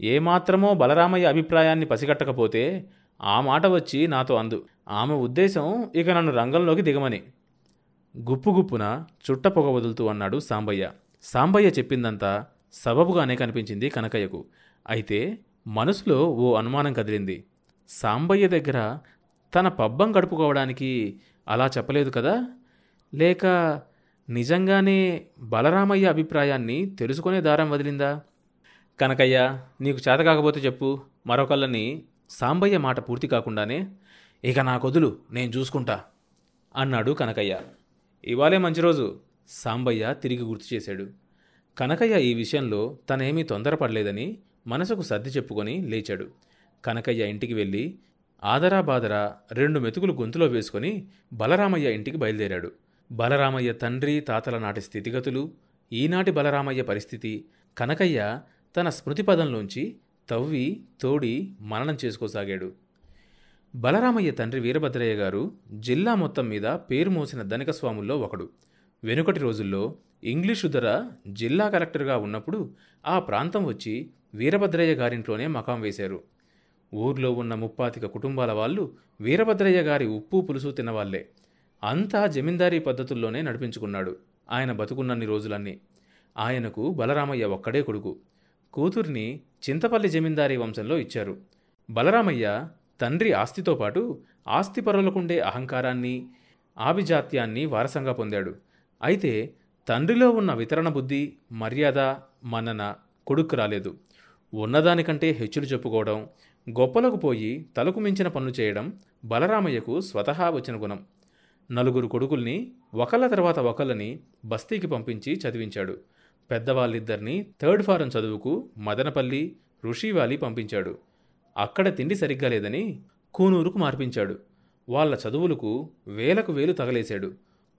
ఏమాత్రమో బలరామయ్య అభిప్రాయాన్ని పసిగట్టకపోతే ఆ మాట వచ్చి నాతో అందు. ఆమె ఉద్దేశం ఇక నన్ను రంగంలోకి దిగమని. గుప్పు గుప్పున చుట్ట పొగ వదులుతూ అన్నాడు సాంబయ్య. సాంబయ్య చెప్పిందంతా సబబుగానే కనిపించింది కనకయ్యకు. అయితే మనసులో ఓ అనుమానం కదిలింది. సాంబయ్య దగ్గర తన పబ్బం గడుపుకోవడానికి అలా చెప్పలేదు కదా? లేక నిజంగానే బలరామయ్య అభిప్రాయాన్ని తెలుసుకునే దారం వదిలిందా? కనకయ్య నీకు చేత కాకపోతే చెప్పు. మరొకళ్ళని సాంబయ్య మాట పూర్తి కాకుండానే ఇక నా కొదులు నేను చూసుకుంటా అన్నాడు కనకయ్య. ఇవాళే మంచి రోజు సాంబయ్య తిరిగి గుర్తు చేశాడు. కనకయ్య ఈ విషయంలో తనేమీ తొందరపడలేదని మనసుకు సర్ది చెప్పుకొని లేచాడు. కనకయ్య ఇంటికి వెళ్ళి ఆదరా బాదరా రెండు మెతుకులు గొంతులో వేసుకొని బలరామయ్య ఇంటికి బయలుదేరాడు. బలరామయ్య తండ్రి తాతల నాటి స్థితిగతులు ఈనాటి బలరామయ్య పరిస్థితి కనకయ్య తన స్మృతిపదంలోంచి తవ్వి తోడి మననం చేసుకోసాగాడు. బలరామయ్య తండ్రి వీరభద్రయ్య గారు జిల్లా మొత్తం మీద పేరు మోసిన ధనిక స్వాముల్లో ఒకడు. వెనుకటి రోజుల్లో ఇంగ్లీషు ధర జిల్లా కలెక్టర్గా ఉన్నప్పుడు ఆ ప్రాంతం వచ్చి వీరభద్రయ్య గారింట్లోనే మకాం వేశారు. ఊర్లో ఉన్న ముప్పాతిక కుటుంబాల వాళ్ళు వీరభద్రయ్య గారి ఉప్పు పులుసు తినవాళ్ళే. అంతా జమీందారీ పద్ధతుల్లోనే నడిపించుకున్నాడు. ఆయన బతుకున్నన్ని రోజులన్నీ. ఆయనకు బలరామయ్య ఒక్కడే కొడుకు. కూతుర్ని చింతపల్లి జమీందారీ వంశంలో ఇచ్చారు. బలరామయ్య తండ్రి ఆస్తితో పాటు ఆస్తి పరులకుండే అహంకారాన్ని ఆభిజాత్యాన్ని వారసంగా పొందాడు. అయితే తండ్రిలో ఉన్న వితరణ బుద్ధి మర్యాద మన్నన కొడుక్కు రాలేదు. ఉన్నదానికంటే హెచ్చులు చెప్పుకోవడం గొప్పలకు పోయి తలకు మించిన పనులు చేయడం బలరామయ్యకు స్వతహా వచ్చిన గుణం. నలుగురు కొడుకుల్ని ఒకళ్ళ తర్వాత ఒకళ్ళని బస్తీకి పంపించి చదివించాడు. పెద్దవాళ్ళిద్దరినీ థర్డ్ ఫారం చదువుకు మదనపల్లి ఋషివాలి పంపించాడు. అక్కడ తిండి సరిగ్గా లేదని కూనూరుకు మార్పించాడు. వాళ్ళ చదువులకు వేలకు వేలు తగలేశాడు.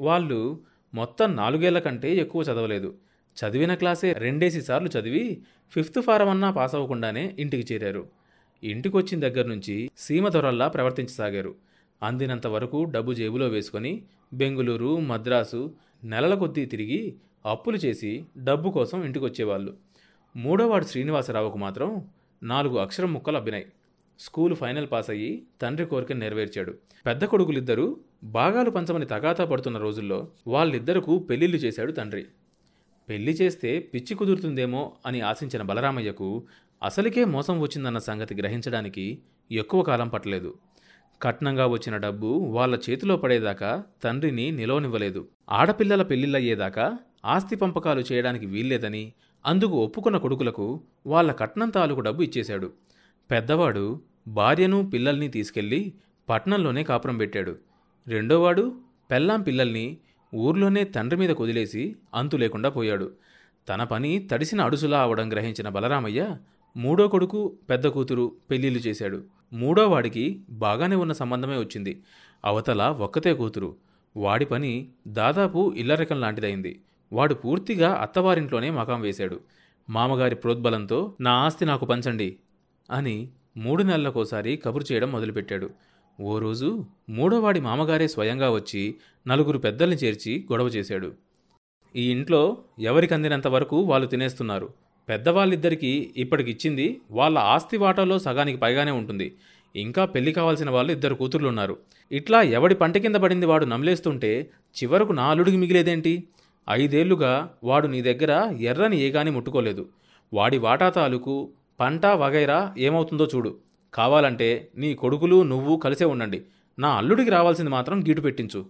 వాళ్ళు మొత్తం నాలుగేళ్ళ కంటే ఎక్కువ చదవలేదు. చదివిన క్లాసే రెండేసి సార్లు చదివి ఫిఫ్త్ ఫారం అన్నా పాస్ అవ్వకుండానే ఇంటికి చేరారు. ఇంటికొచ్చిన దగ్గర నుంచి సీమ దొరల్లా ప్రవర్తించసాగారు. అందినంత వరకు డబ్బు జేబులో వేసుకొని బెంగుళూరు మద్రాసు నెలల కొద్దీ తిరిగి అప్పులు చేసి డబ్బు కోసం ఇంటికొచ్చేవాళ్ళు. మూడోవాడు శ్రీనివాసరావుకు మాత్రం నాలుగు అక్షరం ముక్కలు అబ్బినాయి. స్కూలు ఫైనల్ పాస్ అయ్యి తండ్రి కోరికను నెరవేర్చాడు. పెద్ద కొడుకులిద్దరూ భాగాలు పంచమని తగాతా పడుతున్న రోజుల్లో వాళ్ళిద్దరకు పెళ్ళిళ్ళు చేశాడు తండ్రి. పెళ్ళి చేస్తే పిచ్చి కుదురుతుందేమో అని ఆశించిన బలరామయ్యకు అసలుకే మోసం వచ్చిందన్న సంగతి గ్రహించడానికి ఎక్కువ కాలం పట్టలేదు. కట్నంగా వచ్చిన డబ్బు వాళ్ళ చేతిలో పడేదాకా తండ్రిని నిలవనివ్వలేదు. ఆడపిల్లల పెళ్ళిళ్ళయ్యేదాకా ఆస్తి పంపకాలు చేయడానికి వీల్లేదని అందుకు ఒప్పుకున్న కొడుకులకు వాళ్ళ కట్నం తాలూకు డబ్బు ఇచ్చేశాడు. పెద్దవాడు భార్యను పిల్లల్ని తీసుకెళ్ళి పట్నంలోనే కాపురం పెట్టాడు. రెండోవాడు పెళ్ళాం పిల్లల్ని ఊర్లోనే తండ్రి మీద కొదిలేసి అంతు లేకుండా పోయాడు. తన పని తడిసిన అడుసులా అవడం గ్రహించిన బలరామయ్య మూడో కొడుకు పెద్ద కూతురు పెళ్ళిళ్ళు చేశాడు. మూడో వాడికి బాగానే ఉన్న సంబంధమే వచ్చింది. అవతల ఒక్కతే కూతురు. వాడి పని దాదాపు ఇల్లరకం లాంటిదైంది వాడు పూర్తిగా అత్తవారింట్లోనే మకాం వేశాడు. మామగారి ప్రోద్బలంతో నా ఆస్తి నాకు పంచండి అని మూడు నెలలకోసారి కబురు చేయడం మొదలుపెట్టాడు. ఓ రోజు మూడోవాడి మామగారే స్వయంగా వచ్చి నలుగురు పెద్దల్ని చేర్చి గొడవ చేశాడు. ఈ ఇంట్లో ఎవరికి అందినంత వరకు వాళ్ళు తినేస్తున్నారు. పెద్దవాళ్ళిద్దరికీ ఇప్పటికిచ్చింది వాళ్ళ ఆస్తి వాటాలో సగానికి పైగానే ఉంటుంది. ఇంకా పెళ్ళి కావాల్సిన వాళ్ళు ఇద్దరు కూతుర్లు ఉన్నారు ఇట్లా ఎవడి పంట కింద పడింది వాడు నమిలేస్తుంటే చివరకు నా అల్లుడికి మిగిలేదేంటి? ఐదేళ్ళుగా వాడు నీ దగ్గర ఎర్రని ఏగాని ముట్టుకోలేదు. వాడి వాటా తాలూకు పంట వగైరా ఏమవుతుందో చూడు. కావాలంటే నీ కొడుకులు నువ్వు కలిసే ఉండండి. నా అల్లుడికి రావాల్సింది మాత్రం గీటు పెట్టించు.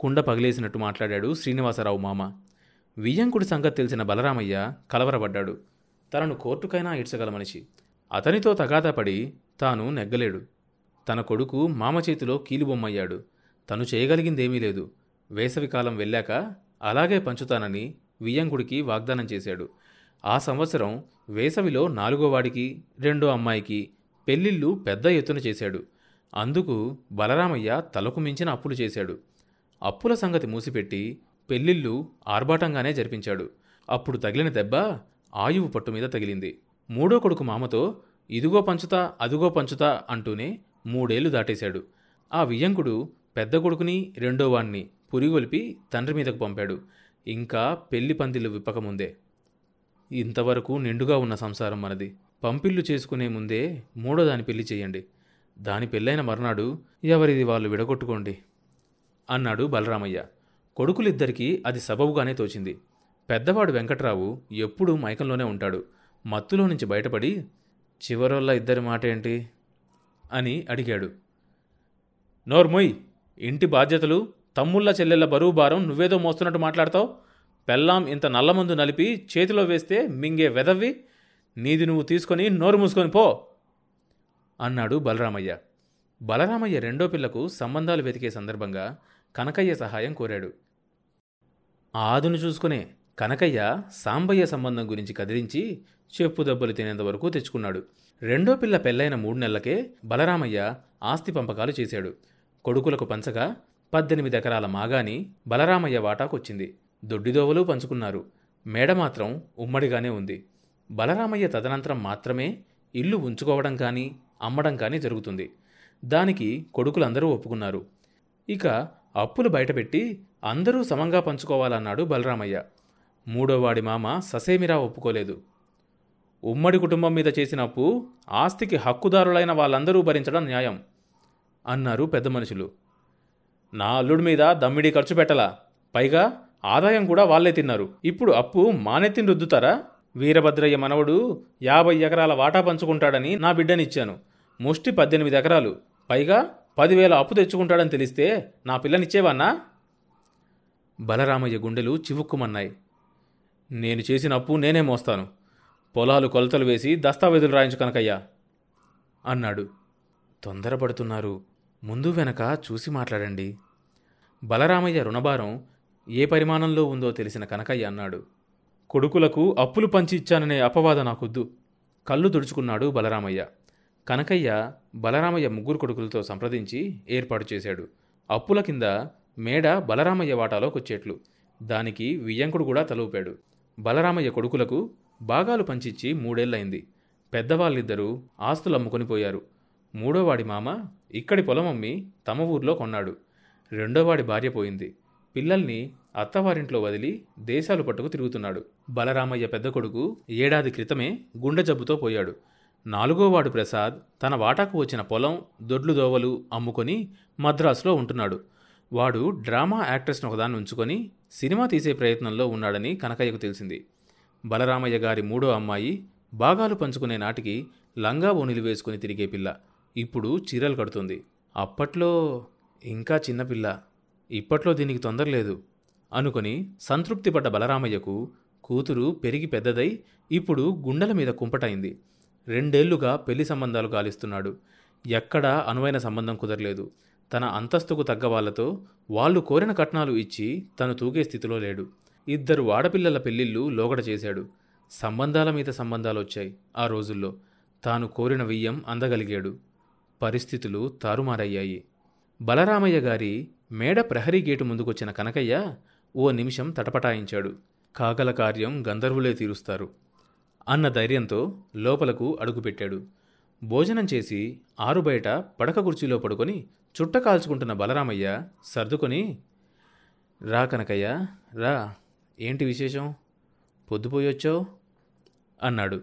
కుండ పగిలేసినట్టు మాట్లాడాడు శ్రీనివాసరావు మామ. వియ్యంకుడి సంగతి తెలిసిన బలరామయ్య కలవరపడ్డాడు. తనను కోర్టుకైనా ఈడ్చగల మనిషి. అతనితో తగాదాపడి తాను నెగ్గలేడు. తన కొడుకు మామ చేతిలో కీలుబొమ్మయ్యాడు. తను చేయగలిగిందేమీ లేదు. వేసవికాలం వెళ్ళాక అలాగే పంచుతానని వియ్యంకుడికి వాగ్దానం చేశాడు. ఆ సంవత్సరం వేసవిలో నాలుగో వాడికి రెండో అమ్మాయికి పెళ్ళిళ్ళు పెద్ద ఎత్తున చేశాడు. అందుకు బలరామయ్య తలకు మించిన అప్పులు చేశాడు. అప్పుల సంగతి మూసిపెట్టి పెళ్ళిళ్ళు ఆర్భాటంగానే జరిపించాడు. అప్పుడు తగిలిన దెబ్బ ఆయువు పట్టు మీద తగిలింది. మూడో కొడుకు మామతో ఇదిగో పంచుతా అదిగో పంచుతా అంటూనే మూడేళ్ళు దాటేశాడు. ఆ వియ్యంకుడు పెద్ద కొడుకుని రెండో వాణ్ణి పురిగొలిపి తండ్రి మీదకు పంపాడు. ఇంకా పెళ్ళి పందిళ్ళు విప్పకముందే ఇంతవరకు నిండుగా ఉన్న సంసారం మనది. పంపిళ్ళు చేసుకునే ముందే మూడో దాని పెళ్ళి చేయండి. దాని పెళ్ళైన మర్నాడు ఎవరిది వాళ్ళు విడగొట్టుకోండి? అన్నాడు బలరామయ్య. కొడుకులిద్దరికీ అది సబబుగానే తోచింది. పెద్దవాడు వెంకట్రావు ఎప్పుడూ మైకంలోనే ఉంటాడు. మత్తులో నుంచి బయటపడి చివరోళ్ళ ఇద్దరి మాట ఏంటి అని అడిగాడు. నోర్మొయ్ ఇంటి బాధ్యతలు తమ్ముళ్ళ చెల్లెళ్ళ బరువు భారం నువ్వేదో మోస్తున్నట్టు మాట్లాడతావు? పెళ్ళాం ఇంత నల్లమందు నలిపి చేతిలో వేస్తే మింగే వెదవ్వి నీది నువ్వు తీసుకొని నోరు మూసుకొని పో అన్నాడు బలరామయ్య. బలరామయ్య రెండో పిల్లకు సంబంధాలు వెతికే సందర్భంగా కనకయ్య సహాయం కోరాడు. ఆదును చూసుకునే కనకయ్య సాంబయ్య సంబంధం గురించి కదిలించి చెప్పు దెబ్బలు తినేంత వరకు తెచ్చుకున్నాడు. రెండో పిల్ల పెళ్ళైన మూడు నెలలకే బలరామయ్య ఆస్తి పంపకాలు చేశాడు. కొడుకులకు పంచగా పద్దెనిమిది ఎకరాల మాగాని బలరామయ్య వాటాకొచ్చింది. దొడ్డిదోవలు పంచుకున్నారు. మేడ మాత్రం ఉమ్మడిగానే ఉంది. బలరామయ్య తదనంతరం మాత్రమే ఇల్లు ఉంచుకోవడం కానీ అమ్మడం కానీ జరుగుతుంది. దానికి కొడుకులందరూ ఒప్పుకున్నారు. ఇక అప్పులు బయటపెట్టి అందరూ సమంగా పంచుకోవాలన్నాడు బలరామయ్య. మూడోవాడి మామ ససేమిరా ఒప్పుకోలేదు. ఉమ్మడి కుటుంబం మీద చేసిన అప్పు ఆస్తికి హక్కుదారులైన వాళ్ళందరూ భరించడం న్యాయం అన్నారు పెద్ద మనుషులు నా అల్లుడి మీద దమ్మిడి ఖర్చు పెట్టలా? పైగా ఆదాయం కూడా వాళ్ళే తిన్నారు. ఇప్పుడు అప్పు మానెత్తిని రుద్దుతారా? వీరభద్రయ్య మనవడు యాభై ఎకరాల వాటా పంచుకుంటాడని నా బిడ్డనిచ్చాను. ముష్టి పద్దెనిమిది ఎకరాలు. పైగా పదివేల అప్పు తెచ్చుకుంటాడని తెలిస్తే నా పిల్లనిచ్చేవాన్నా బలరామయ్య గుండెలు చివుక్కుమన్నాయి. నేను చేసిన అప్పు నేనే మోస్తాను. పొలాలు కొలతలు వేసి దస్తావేజులు రాయించు కనకయ్యా అన్నాడు. తొందరపడుతున్నారు. ముందు వెనక చూసి మాట్లాడండి. బలరామయ్య రుణభారం ఏ పరిమాణంలో ఉందో తెలిసిన కనకయ్య అన్నాడు. కొడుకులకు అప్పులు పంచి ఇచ్చాననే అపవాద నాకొద్దు. కళ్ళు తుడుచుకున్నాడు బలరామయ్య. కనకయ్య బలరామయ్య ముగ్గురు కొడుకులతో సంప్రదించి ఏర్పాటు చేశాడు. అప్పుల కింద మేడ బలరామయ్య వాటాలోకొచ్చేట్లు. దానికి వియ్యంకుడు కూడా తలూపాడు బలరామయ్య కొడుకులకు భాగాలు పంచిచ్చి మూడేళ్ళయింది. పెద్దవాళ్ళిద్దరూ ఆస్తులు అమ్ముకొని పోయారు. మూడోవాడి మామ ఇక్కడి పొలం అమ్మి తమ ఊర్లో కొన్నాడు. రెండోవాడి భార్య పోయింది. పిల్లల్ని అత్తవారింట్లో వదిలి దేశాలు పట్టుకు తిరుగుతున్నాడు. బలరామయ్య పెద్ద కొడుకు ఏడాది క్రితమే గుండె జబ్బుతో పోయాడు. నాలుగోవాడు ప్రసాద్ తన వాటాకు వచ్చిన పొలం దొడ్లు దోవలు అమ్ముకొని మద్రాసులో ఉంటున్నాడు. వాడు డ్రామా యాక్ట్రెస్ను ఒకదాన్ని ఉంచుకొని సినిమా తీసే ప్రయత్నంలో ఉన్నాడని కనకయ్యకు తెలిసింది. బలరామయ్య గారి మూడో అమ్మాయి భాగాలు పంచుకునే నాటికి లంగా ఓణిలు వేసుకుని తిరిగే పిల్ల. ఇప్పుడు చీరలు కడుతుంది. అప్పట్లో ఇంకా చిన్నపిల్ల ఇప్పట్లో దీనికి తొందర లేదు. అనుకొని సంతృప్తిపడ్డ బలరామయ్యకు కూతురు పెరిగి పెద్దదై ఇప్పుడు గుండెల మీద కుంపటైంది. రెండేళ్ళుగా పెళ్ళి సంబంధాలు గాలిస్తున్నాడు. ఎక్కడా అనువైన సంబంధం కుదరలేదు. తన అంతస్తుకు తగ్గ వాళ్ళతో వాళ్ళు కోరిన కట్నాలు ఇచ్చి తను తూగే స్థితిలో లేడు. ఇద్దరు ఆడపిల్లల పెళ్ళిళ్ళు లోగడ చేశాడు. సంబంధాల మీద సంబంధాలు వచ్చాయి ఆ రోజుల్లో. తాను కోరిన వియ్యం అందగలిగాడు. పరిస్థితులు తారుమారయ్యాయి. బలరామయ్య గారి మేడ ప్రహరీ గేటు ముందుకొచ్చిన కనకయ్య ఓ నిమిషం తటపటాయించాడు. కాగల కార్యం గంధర్వులే తీరుస్తారు అన్న ధైర్యంతో లోపలకు అడుగుపెట్టాడు. భోజనం చేసి ఆరు బయట పడక కుర్చీలో పడుకొని చుట్ట కాల్చుకుంటున్న బలరామయ్య సర్దుకొని రా కనకయ్య రా ఏంటి విశేషం? పొద్దుపోయొచ్చావు అన్నాడు.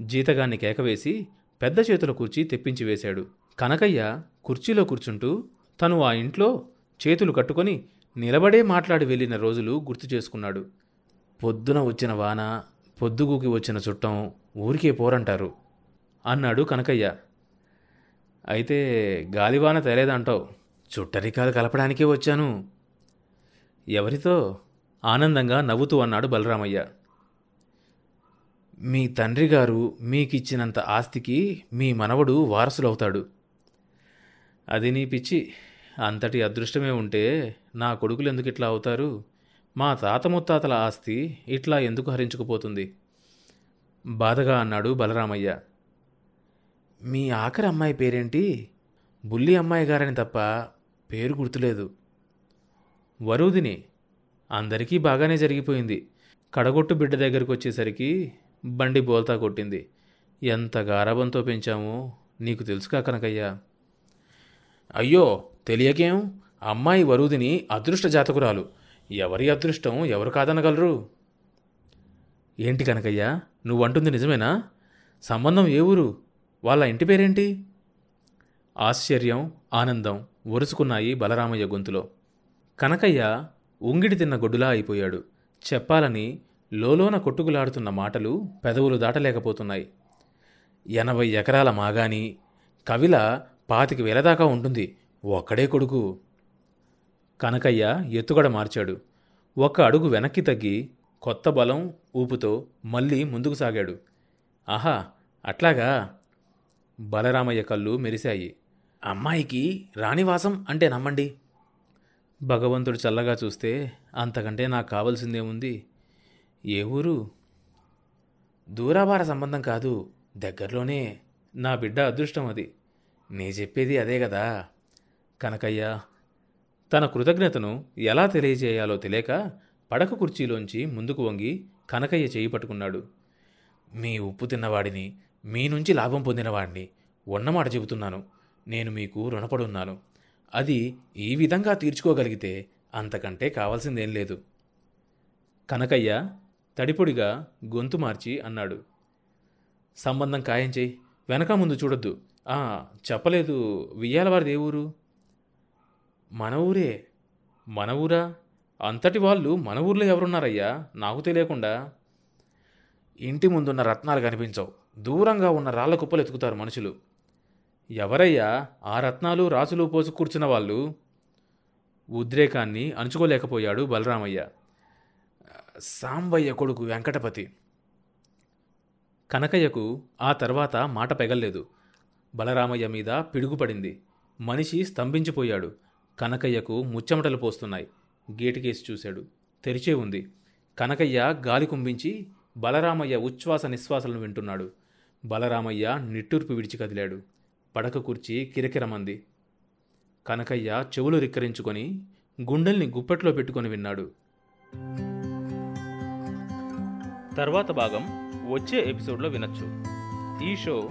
జీతగాన్ని కేకవేసి పెద్ద చేతుల కూర్చి తెప్పించి వేశాడు. కనకయ్య కుర్చీలో కూర్చుంటూ తను ఆ ఇంట్లో చేతులు కట్టుకొని నిలబడే మాట్లాడి వెళ్ళిన రోజులు గుర్తు చేసుకున్నాడు. పొద్దున వచ్చిన వాన పొద్దుగుకి వచ్చిన చుట్టం ఊరికే పోరంటారు అన్నాడు కనకయ్య. అయితే గాలివాన తేలేదంటావు. చుట్టరికాలు కలపడానికే వచ్చాను. ఎవరితో? ఆనందంగా నవ్వుతూ అన్నాడు బలరామయ్య. మీ తండ్రి గారు మీకిచ్చినంత ఆస్తికి మీ మనవడు వారసులవుతాడు. అది నీ పిచ్చి. అంతటి అదృష్టమే ఉంటే నా కొడుకులు ఎందుకు ఇట్లా అవుతారు? మా తాత ముత్తాతల ఆస్తి ఇట్లా ఎందుకు హరించుకుపోతుంది? బాధగా అన్నాడు బలరామయ్య. మీ ఆఖరి అమ్మాయి పేరేంటి? బుల్లి అమ్మాయి గారని తప్ప పేరు గుర్తులేదు. వరుదిని. అందరికీ బాగానే జరిగిపోయింది. కడగొట్టు బిడ్డ దగ్గరికి వచ్చేసరికి బండి బోల్తా కొట్టింది. ఎంత గారాబంతో పెంచామో నీకు తెలుసుకా కనకయ్యా. అయ్యో తెలియకేం? అమ్మాయి వరుదిని అదృష్ట జాతకురాలు. ఎవరి అదృష్టం ఎవరు కాదనగలరు? ఏంటి కనకయ్యా నువ్వంటుంది నిజమేనా? సంబంధం ఏ ఊరు? వాళ్ళ ఇంటి పేరేంటి? ఆశ్చర్యం ఆనందం ఒరుసుకున్నాయి బలరామయ్య గొంతులో. కనకయ్య ఉంగిడి తిన్న గొడ్డులా అయిపోయాడు. చెప్పాలని లోలోన కొట్టుకులాడుతున్న మాటలు పెదవులు దాటలేకపోతున్నాయి. ఎనభై ఎకరాల మాగాని కవిల పాతిక వేల దాకా ఉంటుంది. ఒక్కడే కొడుకు. కనకయ్య ఎత్తుగడ మార్చాడు. ఒక్క అడుగు వెనక్కి తగ్గి కొత్త బలం ఊపుతో మళ్ళీ ముందుకు సాగాడు. ఆహా అట్లాగా? బలరామయ్య కళ్ళు మెరిశాయి. అమ్మాయికి రాణివాసం అంటే నమ్మండి. భగవంతుడు చల్లగా చూస్తే అంతకంటే నాకు కావలసిందేముంది? ఏ ఊరు? దూరాభార సంబంధం కాదు. దగ్గరలోనే నా బిడ్డ అదృష్టం అది. నీ చెప్పేది అదే కదా కనకయ్య తన కృతజ్ఞతను ఎలా తెలియజేయాలో తెలియక పడక కుర్చీలోంచి ముందుకు వంగి కనకయ్య చేయి పట్టుకున్నాడు. మీ ఉప్పు తిన్నవాడిని మీ నుంచి లాభం పొందినవాడిని ఉన్నమాట చెబుతున్నాను. నేను మీకు రుణపడున్నాను. అది ఈ విధంగా తీర్చుకోగలిగితే అంతకంటే కావాల్సిందేం లేదు. కనకయ్య తడిపొడిగా గొంతు మార్చి అన్నాడు. సంబంధం ఖాయం చేయి వెనక ముందు చూడొద్దు. చెప్పలేదు చెప్పలేదు. వియ్యాలవారి ఊరు మన ఊరే. మన ఊరా? అంతటి వాళ్ళు మన ఊర్లో ఎవరున్నారయ్యా? నాకు తెలియకుండా. ఇంటి ముందున్న రత్నాలు కనిపించవు. దూరంగా ఉన్న రాళ్ళ కుప్పలు ఎతుకుతారు మనుషులు. ఎవరయ్యా? ఆ రత్నాలు రాసులు పోసు కూర్చున్న వాళ్ళు? ఉద్రేకాన్ని అణుచుకోలేకపోయాడు బలరామయ్య. సాంబయ్య కొడుకు వెంకటపతి. కనకయ్యకు ఆ తర్వాత మాట పెగల్లేదు. బలరామయ్య మీద పిడుగుపడింది. మనిషి స్తంభించిపోయాడు. కనకయ్యకు ముచ్చెమటలు పోస్తున్నాయి. గేటుకేసి చూశాడు. తెరిచే ఉంది. కనకయ్య గాలి కుంభించి బలరామయ్య ఉచ్ఛ్వాస నిశ్వాసాలను వింటున్నాడు. బలరామయ్య నిట్టూర్పు విడిచి కదిలాడు. పడక కుర్చీ కిరకిరమంది. కనకయ్య చెవులు రిక్కరించుకొని గుండెల్ని గుప్పెట్లో పెట్టుకొని విన్నాడు. తర్వాత భాగం వచ్చే ఎపిసోడ్లో వినొచ్చు. ఈ షో